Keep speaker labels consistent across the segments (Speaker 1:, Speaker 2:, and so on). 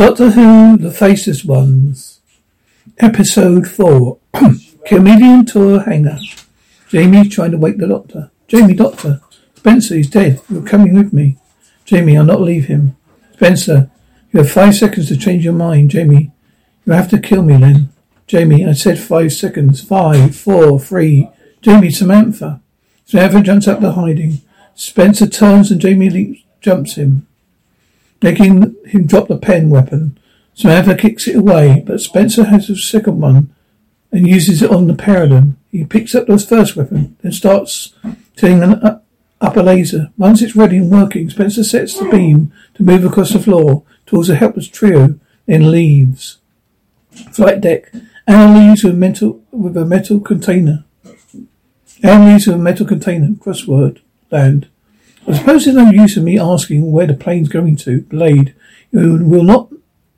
Speaker 1: Doctor Who, The Faceless Ones. Episode 4. Chameleon Tour Hangar. Jamie trying to wake the doctor. Jamie, doctor. Spencer, he's dead. You're coming with me. Jamie, I'll not leave him. Spencer, you have five seconds to change your mind. Jamie, you have to kill me then. Jamie, I said five seconds. Five, four, three. Jamie, Samantha. Samantha jumps up the hiding. Spencer turns and Jamie leaps, jumps him, making him drop the pen weapon. Samantha kicks it away, but Spencer has a second one and uses it on the them. He picks up the first weapon, then starts turning an up, a laser. Once it's ready and working, Spencer sets the beam to move across the floor towards a helpless trio, then leaves. Flight deck. Anna leaves with, mental, with a metal container. Anna leaves with a metal container. Crossword. Land. I suppose there's no use of me asking where the plane's going to. Blade. You will not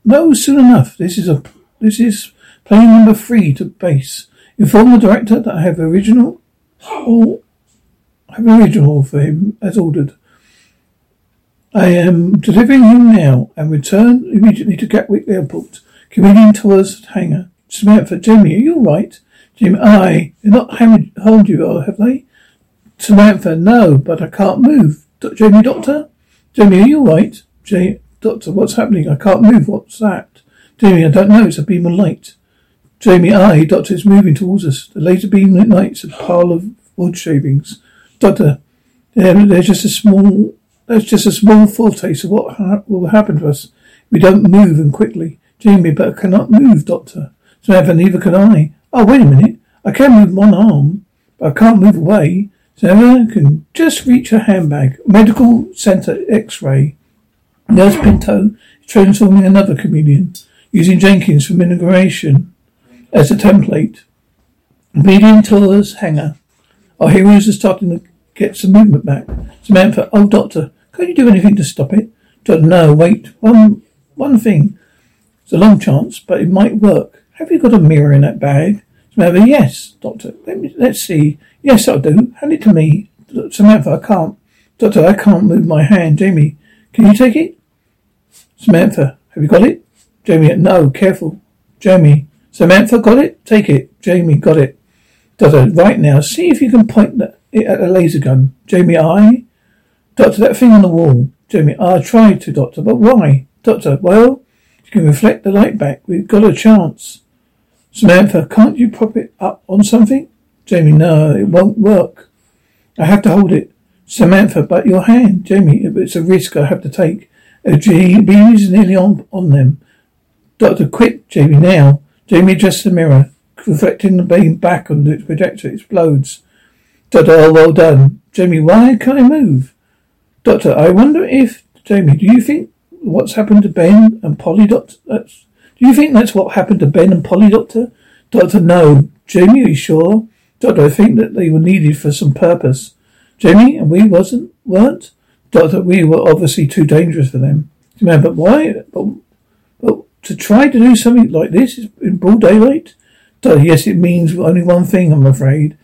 Speaker 1: know soon enough. This is a this is plane number three to base. Inform the director that I have original oh, or have an original for him as ordered. I am delivering him now and return immediately to Gatwick Airport. Chameleon tours hangar. Samantha, Jamie, are you all right? Jim, I. They're not hammered, harmed you, oh, have they? Samantha, no, but I can't move. Do- Jamie, doctor? Jamie, are you right? J- doctor, what's happening? I can't move. What's that? Jamie, I don't know. It's a beam of light. Jamie, I. Doctor, is moving towards us. The laser beam ignites a pile of wood shavings. Doctor, they're, they're just a small, that's just a small foretaste of what ha- will happen to us we don't move and quickly. Jamie, but I cannot move, Doctor. Samantha, neither can I. Oh, wait a minute. I can move one arm, but I can't move away. Samantha can just reach her handbag. Medical Center X-ray. Nurse Pinto transforming another Chameleon, using Jenkins from immigration as a template. Chameleon tours hangar. Our heroes are starting to get some movement back. Samantha, oh doctor, can't you do anything to stop it? Doctor, no, wait. One one thing. It's a long chance, but it might work. Have you got a mirror in that bag? Samantha, yes, doctor. Let me, let's see. Yes, I do. Hand it to me. Samantha, I can't. Doctor, I can't move my hand. Jamie, can you take it? Samantha, have you got it? Jamie, no, careful. Jamie, Samantha, got it? Take it. Jamie, got it. Doctor, right now, see if you can point it at a laser gun. Jamie, I? Doctor, that thing on the wall. Jamie, I tried to, Doctor, but why? Doctor, well, you can reflect the light back. We've got a chance. Samantha, can't you prop it up on something? Jamie, no, it won't work. I have to hold it. Samantha, but your hand. Jamie, it's a risk I have to take. A G beam is nearly on, on them. Doctor, quick, Jamie, now. Jamie adjusts the mirror, reflecting the beam back on the projector. It explodes. Doctor, oh, well done. Jamie, why can't I move? Doctor, I wonder if, Jamie, do you think what's happened to Ben and Polly, Doctor? That's, do you think that's what happened to Ben and Polly, Doctor? Doctor, no. Jamie, are you sure? Doctor, I think that they were needed for some purpose. Jamie, and we wasn't, weren't? Doctor, we were obviously too dangerous for them. Man, but why? But, but to try to do something like this in broad daylight? Doctor, yes, it means only one thing, I'm afraid.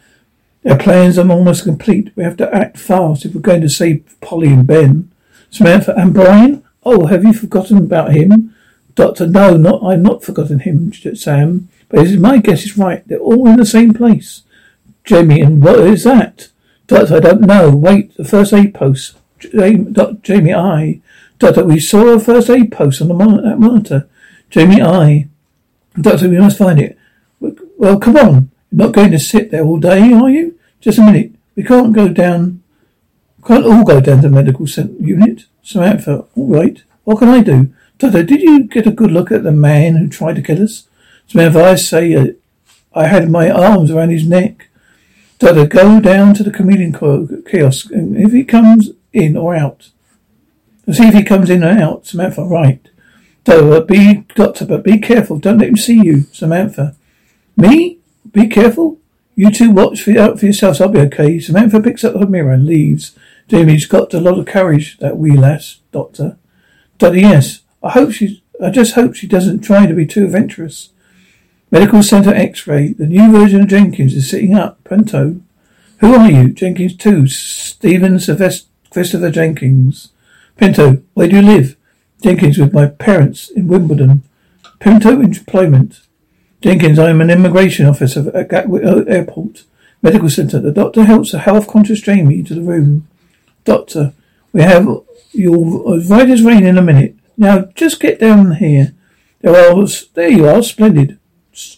Speaker 1: Our plans are almost complete. We have to act fast if we're going to save Polly and Ben. Samantha and Brian? Oh, have you forgotten about him? Doctor, no, not I've not forgotten him, Sam. But my guess is right. They're all in the same place. Jamie, and what is that? Doctor, I don't know. Wait, the first aid post. Jamie, I. Doctor, we saw a first aid post on the mon- monitor. Jamie I. Doctor, we must find it. Well, come on. You're not going to sit there all day, are you? Just a minute. We can't go down. Can't all go down to the medical unit. Samantha, all right. What can I do? Doctor, did you get a good look at the man who tried to kill us? Samantha, I say, uh, I had my arms around his neck. Doctor, go down to the chameleon kiosk, and if he comes in or out, see if he comes in or out. Samantha, right. Doctor, be doctor, but be careful. Don't let him see you. Samantha, me? Be careful. You two watch for, out for yourselves. I'll be okay. Samantha picks up her mirror and leaves. Jamie's got a lot of courage, that wee lass, Doctor. Doctor, yes. I hope she's, I just hope she doesn't try to be too adventurous. Medical Center X-ray. The new version of Jenkins is sitting up. Pinto. Who are you? Jenkins 2. Stephen Sylvester Christopher Jenkins. Pinto. Where do you live? Jenkins with my parents in Wimbledon. Pinto employment. Jenkins, I am an immigration officer at Gatwick uh, Airport Medical Center. The doctor helps a health conscious Jamie into the room. Doctor, we have you'll right as rain in a minute. Now just get down here. There there you are, splendid.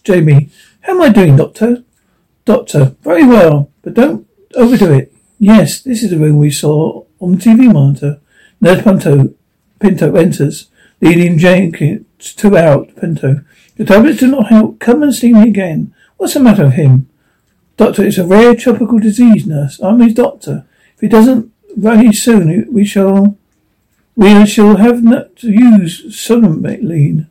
Speaker 1: Jamie, how am I doing, Doctor? Doctor, very well, but don't overdo it. Yes, this is the room we saw on the TV monitor. Nurse Pinto, Pinto enters, leading Jenkins to out. Pinto, the tablets do not help. Come and see me again. What's the matter with him? Doctor, it's a rare tropical disease, nurse. I'm his doctor. If he doesn't very soon, we shall, we shall have to use solamine.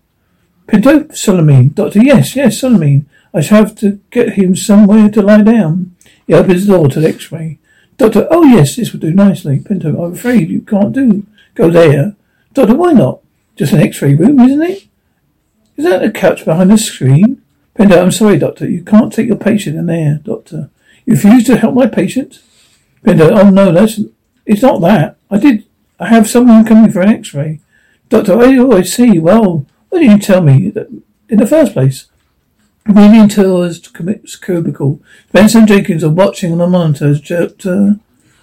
Speaker 1: Pinto, solamine. Doctor, yes, yes, solamine. I shall have to get him somewhere to lie down. He opens the door to the x-ray. Doctor, oh yes, this would do nicely. Pinto, I'm afraid you can't do, go there. Doctor, why not? Just an x-ray room, isn't it? Is that a couch behind the screen? Pinto, I'm sorry, doctor. You can't take your patient in there, doctor. You refuse to help my patient? Pinto, oh no, that's, it's not that. I did, I have someone coming for an x-ray. Doctor, oh, I see. Well, why didn't you tell me in the first place? Towards commits cubicle. Benson Jenkins are watching on the monitors. The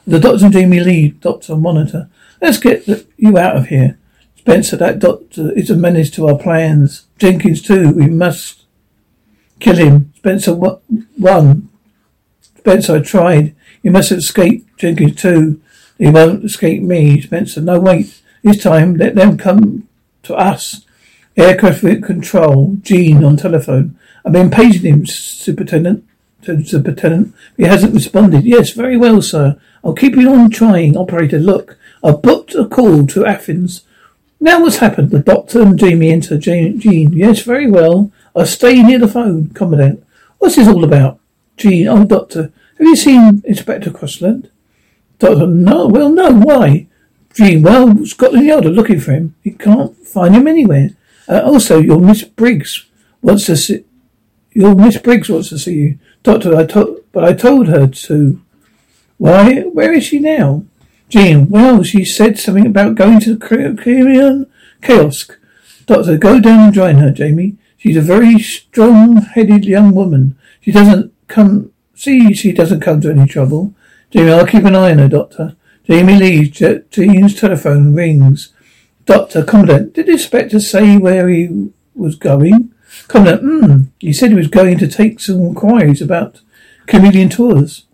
Speaker 1: doctor and Jamie lead. Doctor on monitor. Let's get the, you out of here. Spencer, that doctor is a menace to our plans. Jenkins too. We must kill him. Spencer, one. Spencer, I tried. You must escape. Jenkins too. He won't escape me. Spencer, no wait. This time, let them come to us. Aircraft control. Jean on telephone. I've been paging him, Superintendent. Superintendent. He hasn't responded. Yes, very well, sir. I'll keep you on trying. Operator, look. I've booked a call to Athens. Now what's happened? The doctor and Jamie enter. Jean. Yes, very well. I'll stay near the phone. Commandant. What's this all about? Jean. Oh, doctor. Have you seen Inspector Crossland? Doctor. No. Well, no. Why? Jean. Well, Scotland Yard are looking for him. You can't find him anywhere. Uh, also, your Miss Briggs wants to see, your Miss Briggs wants to see you. Doctor, I told, but I told her to. Why? Where is she now? Jean, well, she said something about going to the Chameleon kiosk. Doctor, go down and join her, Jamie. She's a very strong-headed young woman. She doesn't come, see, she doesn't come to any trouble. Jamie, I'll keep an eye on her, Doctor. Jamie leaves. Jean's telephone rings. Doctor, Commandant, did the inspector say where he was going? Commandant, hmm, he said he was going to take some inquiries about chameleon tours.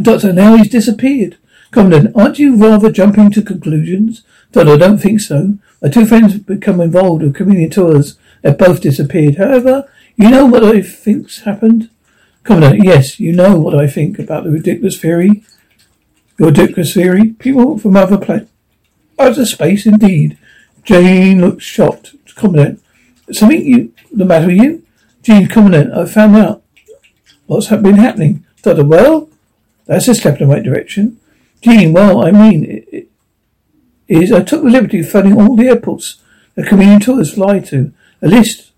Speaker 1: Doctor, now he's disappeared. Commandant, aren't you rather jumping to conclusions? Doctor, I don't think so. My two friends have become involved with chameleon tours. They've both disappeared. However, you know what I think's happened? Commandant, yes, you know what I think about the ridiculous theory. Your ridiculous theory? People from other planets. Outer space, indeed. Jane looked shocked. Commandant, something you the matter with you? Jean, Commandant, I found out what's been happening. Doctor, well, that's a step in the right direction. Jean, well, I mean, it, it is I took the liberty of phoning all the airports the chameleon tours fly to. A list.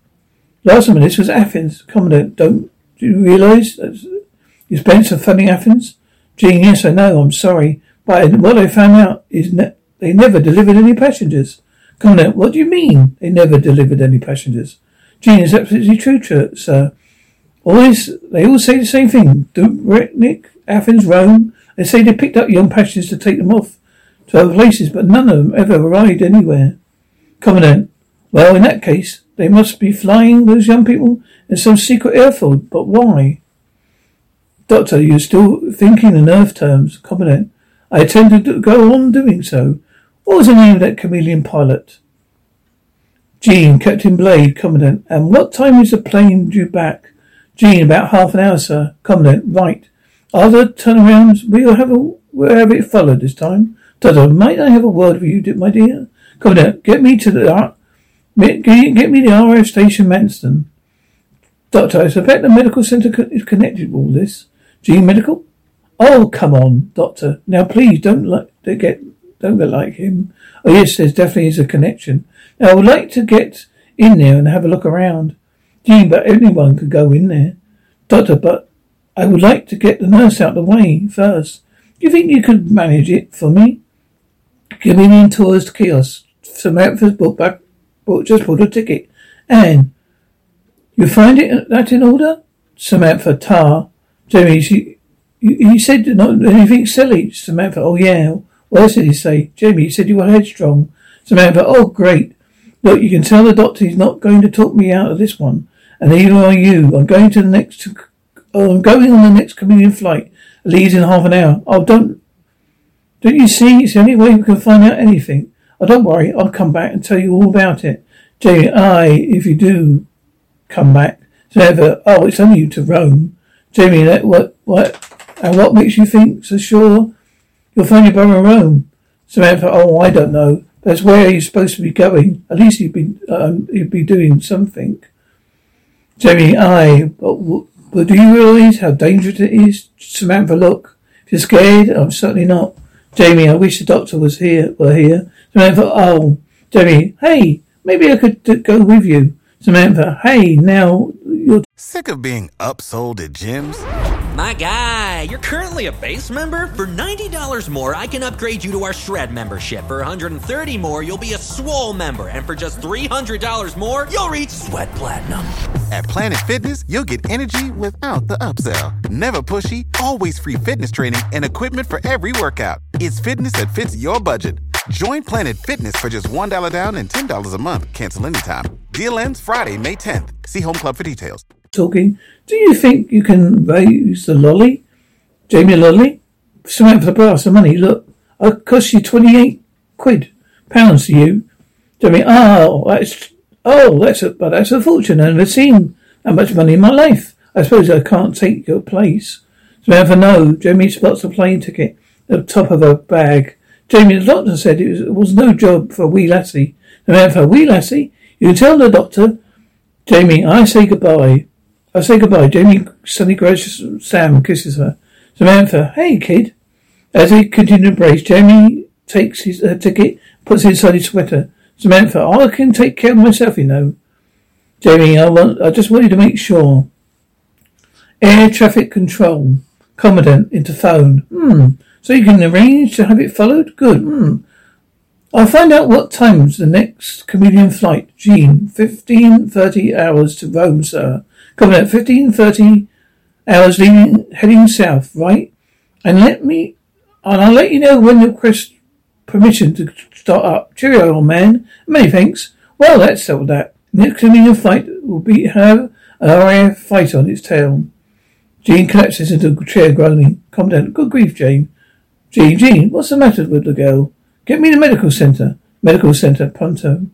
Speaker 1: Last on the list was Athens. Commandant, don't do you realise that you spent some funding Athens? Jean, yes, I know, I'm sorry. But what I found out is ne- they never delivered any passengers. Commandant, what do you mean they never delivered any passengers? Jean, is absolutely true, sir. This, they all say the same thing. Dubrovnik, Athens, Rome. They say they picked up young passengers to take them off to other places, but none of them ever arrived anywhere. Come on, Commandant, well, in that case, they must be flying those young people in some secret airfield. But why? Doctor, you're still thinking in Earth terms. Commandant, I intend to go on doing so. What was the name of that chameleon pilot? Jean, Captain Blade, Commandant. And what time is the plane due back? Jean, about half an hour, sir. Commandant, right. After turnarounds, we'll have a, we'll have it followed this time. Doctor, might I have a word with you, my dear? Commandant, get me to the, uh, get me the RAF station Manston. Doctor, I suspect the medical center is connected with all this. Jean Medical? Oh, come on, Doctor. Now, please don't let get don't get like him. Oh, yes, there's definitely is a connection. Now, I would like to get in there and have a look around. Jean, but anyone could go in there. Doctor, but I would like to get the nurse out of the way first. Do you think you could manage it for me? Give me the tourist kiosk. Samantha's book back, book, just bought a ticket. And you find it that in order? Samantha Tar. Jamie, she, you said not anything silly. Samantha, oh yeah. What else did he say? Jamie, you said you were headstrong. Samantha, oh great. Look, you can tell the doctor he's not going to talk me out of this one. And neither are you. I'm going to the next, oh, I'm going on the next Chameleon flight. It leaves in half an hour. Oh, don't, don't you see? It's the only way we can find out anything. Oh, don't worry. I'll come back and tell you all about it. Jamie, if you do come back. Samantha, oh, it's only you to Rome. Jamie, what, what, and what makes you think so sure you'll find your brother in Rome? Samantha, oh, I don't know. That's where you're supposed to be going. At least he'd be, um, he'd be doing something. Jamie, I, but, but do you realise how dangerous it is? Samantha, look. If you're scared, I'm certainly not. Jamie, I wish the doctor was here, were here. Samantha, oh, Jamie, hey, maybe I could go with you. Samantha, hey, now you're
Speaker 2: sick of being upsold at gyms.
Speaker 3: My guy, you're currently a base member. For $90 more, I can upgrade you to our Shred membership. For 130 more, you'll be a Swole member. And for just $300 more, you'll reach Sweat Platinum.
Speaker 2: At Planet Fitness, you'll get energy without the upsell. Never pushy, always free fitness training and equipment for every workout. It's fitness that fits your budget. Join Planet Fitness for just $1 down and $10 a month. Cancel anytime. Deal ends Friday, May 10th. See Home Club for details
Speaker 1: talking. Do you think you can raise the lolly? Jamie Lolly? Some for the brass of money. Look, I'll cost you 28 quid, pounds to you. Jamie, oh, that's, oh, that's a, but that's a fortune. I've never seen that much money in my life. I suppose I can't take your place. Samantha, no. Jamie spots a plane ticket at the top of her bag. Jamie, the doctor said it was, it was no job for a wee lassie. Samantha, wee lassie? You tell the doctor. Jamie, I say goodbye. I say goodbye. Jamie suddenly grabs Sam and kisses her. Samantha, hey kid. As they continue to embrace, Jamie takes his ticket, puts it inside his sweater. Samantha, I can take care of myself, you know. Jamie, I want, I just wanted to make sure. Air traffic control. Commandant, interphone. Hmm. So you can arrange to have it followed? Good. Hmm. I'll find out what time's the next chameleon flight. Jean, fifteen thirty hours to Rome, sir. Coming at fifteen thirty hours leaving heading south, right? And let me and I'll let you know when the request permission to start up. Cheerio, old man. Many thanks. Well, let's settle that. Next coming flight will be have an RAF fight on its tail. Jean collapses into a chair, groaning. Calm down. Good grief, Jane. Jean, Jean, what's the matter with the girl? Get me the medical centre. Medical centre, Punto.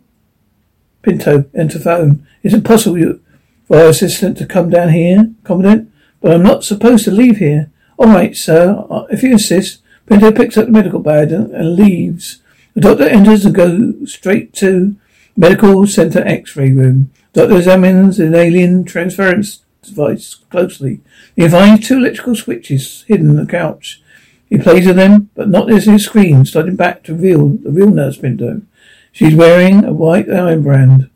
Speaker 1: Pinto, enter phone. Is it possible you, for our assistant to come down here, Commandant, but I'm not supposed to leave here. All right, sir, uh, if you insist. Pinto picks up the medical bag and, and leaves. The doctor enters and goes straight to medical center X-ray room. Doctor examines an alien transference device closely. He finds two electrical switches hidden in the couch. He plays with them, but not as his screen, sliding back to reveal the real nurse Pinto. She's wearing a white iron brand.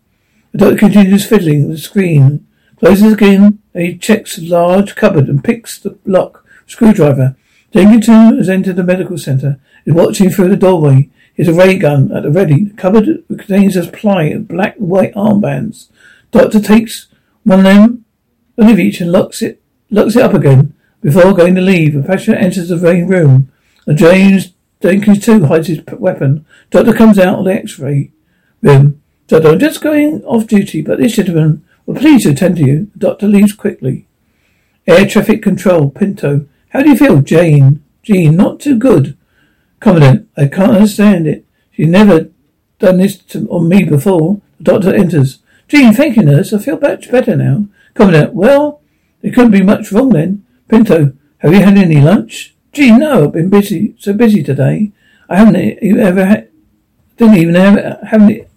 Speaker 1: The doctor continues fiddling with the screen, closes again, and he checks a large cupboard and picks the lock screwdriver. Jenkington has entered the medical center. He's watching through the doorway. He has a ray gun at the ready. The cupboard contains a supply of black and white armbands. Doctor takes one of them Olivia and locks it, locks it up again before going to leave. A passenger enters the room. And James Jenkins too hides his weapon. Doctor comes out of the X-ray room. Doctor, I'm just going off duty, but this gentleman will please to attend to you. The doctor leaves quickly. Air traffic control, Pinto. How do you feel, Jane? Jean, not too good. Commandant, I can't understand it. She's never done this to, on me before. The doctor enters. Jean, thank you, nurse. I feel much better now. Commandant, well, there couldn't be much wrong then. Pinto, have you had any lunch? Jean, no, I've been busy, so busy today. I haven't ever had, didn't even have, haven't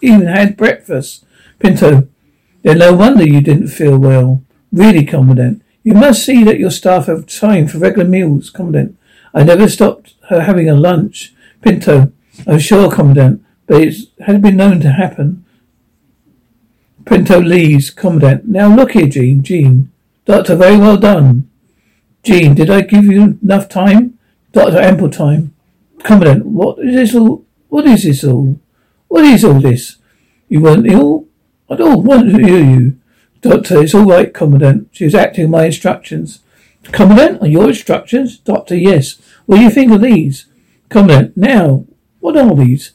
Speaker 1: even had breakfast. Pinto, then no wonder you didn't feel well. Really, Commandant. You must see that your staff have time for regular meals, Commandant. I never stopped her having a lunch. Pinto, I'm sure, Commandant, but it has been known to happen. Pinto leaves, Commandant. Now look here, Jean. Jean. Doctor, very well done. Jean, did I give you enough time? Doctor, ample time. Commandant, what is this all? What is this all? What is all this? You weren't ill? I don't want to hear you. Doctor, it's all right, Commandant. She was acting my instructions. Commandant, on your instructions? Doctor, yes. What do you think of these? Commandant, now, what are these?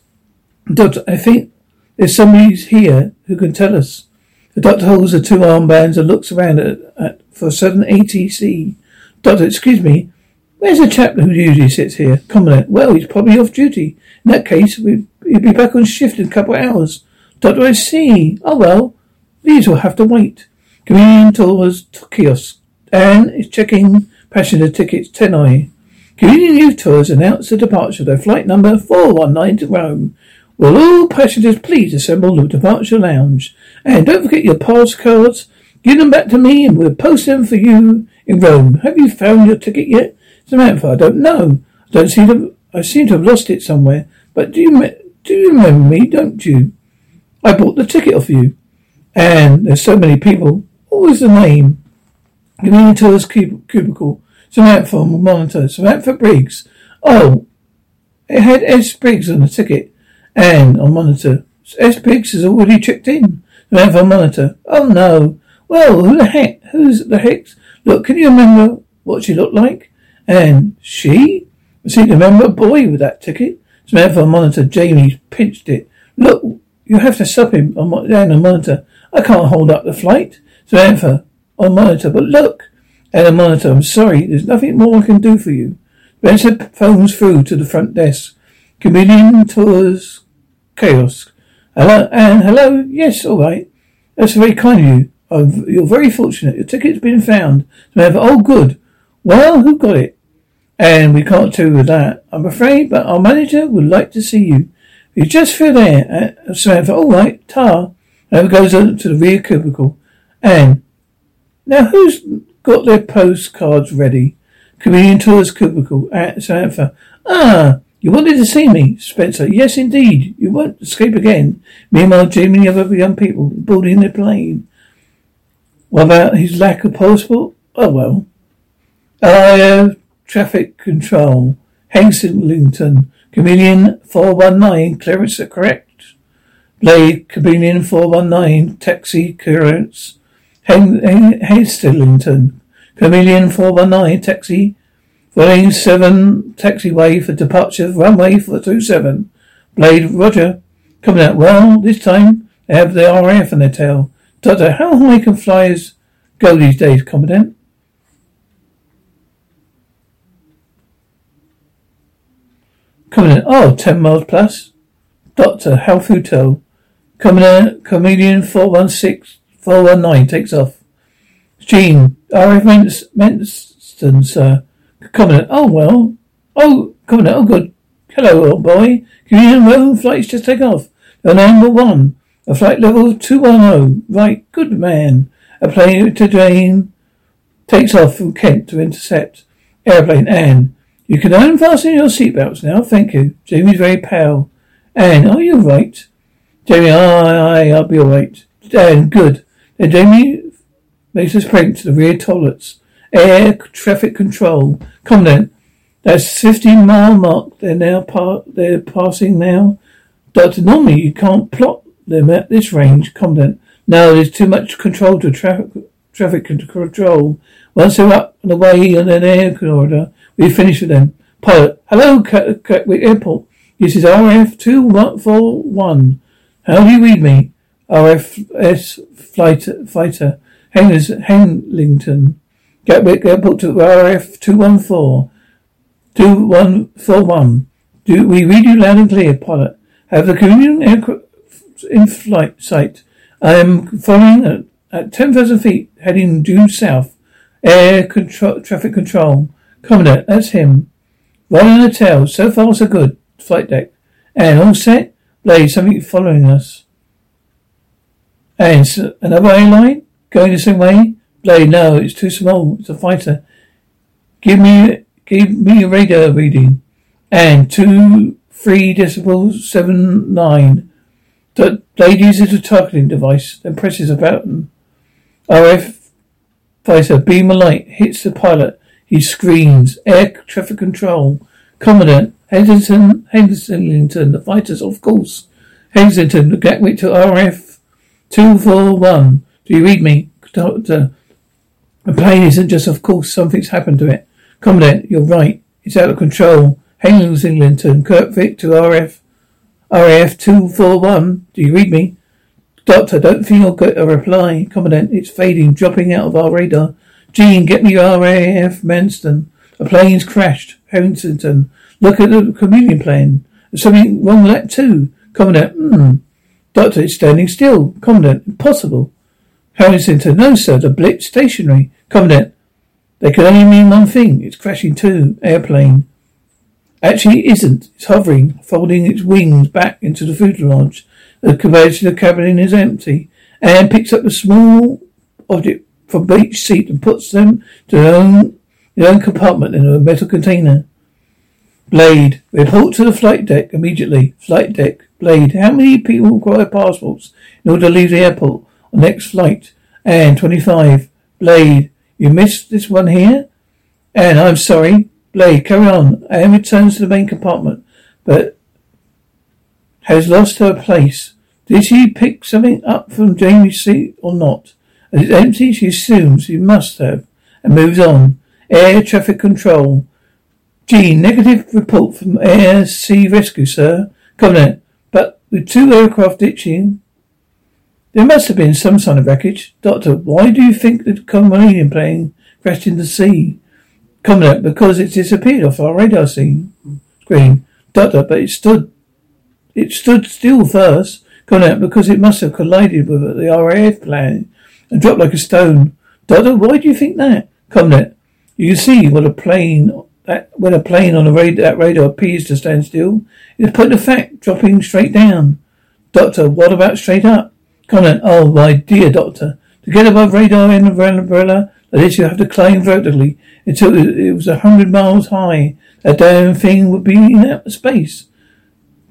Speaker 1: Doctor, I think there's somebody here who can tell us. The doctor holds the two armbands and looks around at, at for certain ATC. Doctor, excuse me, where's the chap who usually sits here? Commandant, well, he's probably off duty. In that case, he'll be back on shift in a couple of hours. Doctor, I see. Oh well, these will have to wait. Chameleon tours kiosk. Anne is checking passenger tickets. Tenai. Chameleon tours announce the departure of their flight number 419 to Rome. Will all passengers please assemble in the departure lounge? And don't forget your cards. Give them back to me and we'll post them for you in Rome. Have you found your ticket yet? Samantha, I don't know. I don't seem to, I seem to have lost it somewhere. But do you, do you remember me, don't you? I bought the ticket off you. And there's so many people. What was the name? Chameleon Tours cub- Cubicle. Samantha monitor. Samantha Briggs. Oh, it had S. Briggs on the ticket. And on monitor. S. Briggs has already checked in. Samantha monitor. Oh no. Well, who the heck? Who's the heck? Look, can you remember what she looked like? And she? I seem to remember a boy with that ticket. Samantha monitor. Jamie pinched it. Look, you have to stop him on, down on monitor. I can't hold up the flight. Samantha, on monitor, but look. And the monitor, I'm sorry, there's nothing more I can do for you. Spencer phones through to the front desk. Chameleon Tours Chaos. Hello, Anne, hello? Yes, all right. That's very kind of you. You're very fortunate. Your ticket's been found. Samantha, oh good. Well, who got it? And we can't tell you that, I'm afraid, but our manager would like to see you. You just through there. Uh, Samantha, all right, tar. Now goes to the rear cubicle. And now who's got their postcards ready? Chameleon Tours cubicle. Uh, Samantha. Ah, you wanted to see me, Spencer. Yes, indeed. You won't escape again. Meanwhile, Jamie and the other young people boarding their plane. What about his lack of passport? Oh well. Uh, traffic control. Heslington. Chameleon 419, clearance correct. Blade, Chameleon 419, taxi clearance. Heslington, Chameleon 419, taxi. Lane 7, taxiway for departure, runway for 27. Blade, roger. Coming out well, this time they have the RAF in their tail. Doctor, how high can flyers go these days, Commandant? Coming in, oh, 10 miles plus. Doctor, Hotel. Coming in, Chameleon 416, 419 takes off. Jean, RAF Manston, sir. Coming in, oh, well. Oh, coming in, oh, good. Hello, old boy. Chameleon Rome flight's just take off. The number one. A flight level 210. Right, good man. A plane to Jane takes off from Kent to intercept. Airplane, Anne. You can unfasten your seatbelts now, thank you. Jamie's very pale. Anne, are you right? Jamie, aye, aye, I'll be alright. Anne, good. Then Jamie makes a sprint to the rear toilets. Air traffic control. Come then. That's 15 mile mark. They're now par- they're passing now. Doctor, normally you can't plot them at this range. Then. No, there's too much control to traffic traffic control. Once they're up and away on an air corridor, we finish with them. Pilot, hello, Gatwick Airport. This is RAF two one four one. How do you read me? RFS fighter, fighter. Hangers, Heslington. Gatwick Airport to RAF 214. 2141. Do we read you loud and clear, pilot? Have the Chameleon aircraft in flight sight. I am following at, at 10,000 feet, heading due south. Air control, traffic control. Commandant, that's him. Rolling the tail. So far, so good. Flight deck. And all set? Blade, something following us. And another airline? Going the same way? Blade, no, it's too small. It's a fighter. Give me, give me a radar reading. And two, three decibels, seven, nine. The Blade uses a targeting device, then presses a button. RAF fighter, beam of light, hits the pilot. He screams. Air traffic control. Commandant, Henderson, Hendersonington, the fighters, of course. Henderson, the Gatwick to RAF 241. Do you read me? Doctor, the plane isn't just of course, something's happened to it. Commandant, you're right. It's out of control. Hendersonington, Gatwick to RF RAF 241. Do you read me? Doctor, don't think I'll get a reply. Commandant, it's fading, dropping out of our radar. Jean, get me RAF Manston. A plane's crashed. Harrington, look at the chameleon plane. There's something wrong with that too. Commandant, hmm. Doctor, it's standing still. Commandant, impossible. Harrington, no sir, the blip stationary. Commandant, they can only mean one thing. It's crashing too. Airplane. Actually, it isn't. It's hovering, folding its wings back into the food fuselage. The conveyor the cabin is empty. And picks up a small object from each seat and puts them to their own, their own compartment in a metal container. Blade, report to the flight deck immediately. Flight deck, Blade, how many people require passports in order to leave the airport on next flight? And 25. Blade, you missed this one here? And I'm sorry. Blade, carry on. Anne returns to the main compartment, but has lost her place. Did she pick something up from Jamie's seat or not? As it's empty, she assumes she must have, and moves on. Air traffic control. G, negative report from Air Sea Rescue, sir. Commandant, but with two aircraft ditching, there must have been some sign of wreckage. Doctor, why do you think the Chameleon plane crashed in the sea? Commandant, because it disappeared off our radar scene screen. Doctor, but it stood, it stood still first. Commandant, because it must have collided with the RAF plane and dropped like a stone. Doctor, why do you think that? Commandant, you see what a plane when a plane on a radar, that radar appears to stand still, it's put in fact dropping straight down. Doctor, what about straight up? Commandant, oh my dear doctor, to get above radar the umbrella, is, you have to climb vertically until it was a hundred miles high. That damn thing would be in outer space.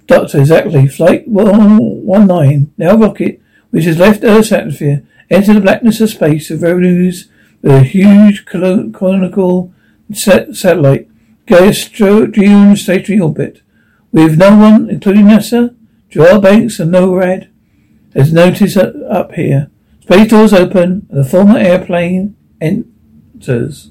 Speaker 1: Doctor, exactly. Flight one one nine. Now rocket, which has left Earth's atmosphere, enter the blackness of space of with a huge conical satellite geostationary orbit. With no one, including NASA, Jodrell Banks and NORAD, has noticed uh, up here. Space doors open and the former airplane enters.